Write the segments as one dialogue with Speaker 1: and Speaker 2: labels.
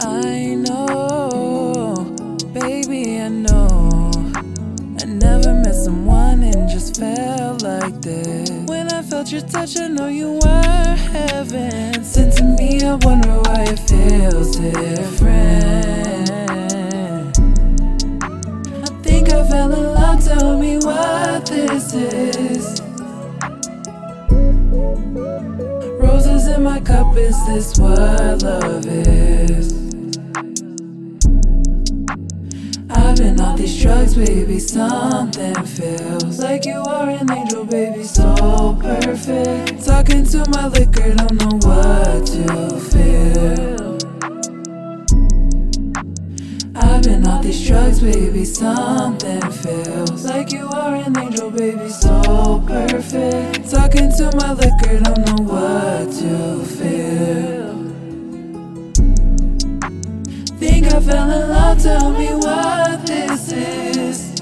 Speaker 1: I know, baby, I know. I never met someone and just felt like this. When I felt your touch, I know you were heaven. Sent to me, I wonder why it feels different. I think I fell in love, tell me what this is. In my cup, is this what love is? I've been on these drugs, baby, something feels like you are an angel, baby, so perfect. Talking to my liquor, don't know what I've been off these drugs, baby, something feels like you are an angel, baby, so perfect. Talking to my liquor, don't know what to feel. Think I fell in love, tell me what this is.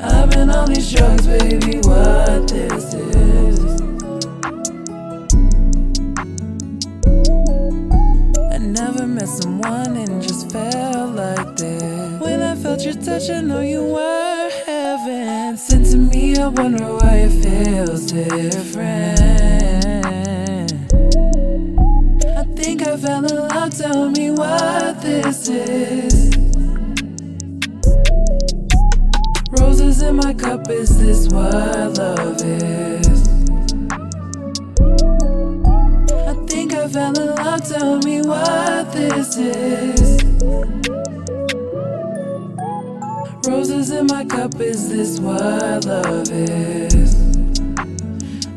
Speaker 1: I've been on these drugs, baby, what touch, I know you were heaven. Sent to me, I wonder why it feels different. I think I fell in love, tell me what this is. Roses in my cup, is this what love is? I think I fell in love, tell me what this is. Roses in my cup, is this what love is?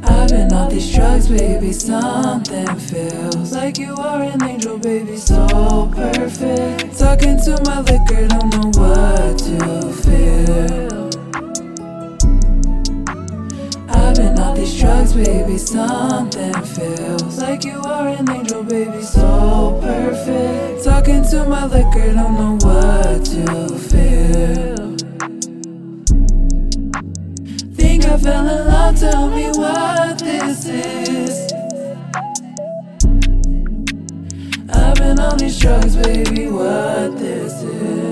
Speaker 1: I've been off these drugs, baby, something feels like you are an angel, baby, so perfect. Talking to my liquor, don't know what to feel. I've been off these drugs, baby, something feels like you are an angel, baby, so into my liquor, don't know what to feel. Think I fell in love, tell me what this is. I've been on these drugs, baby, what this is.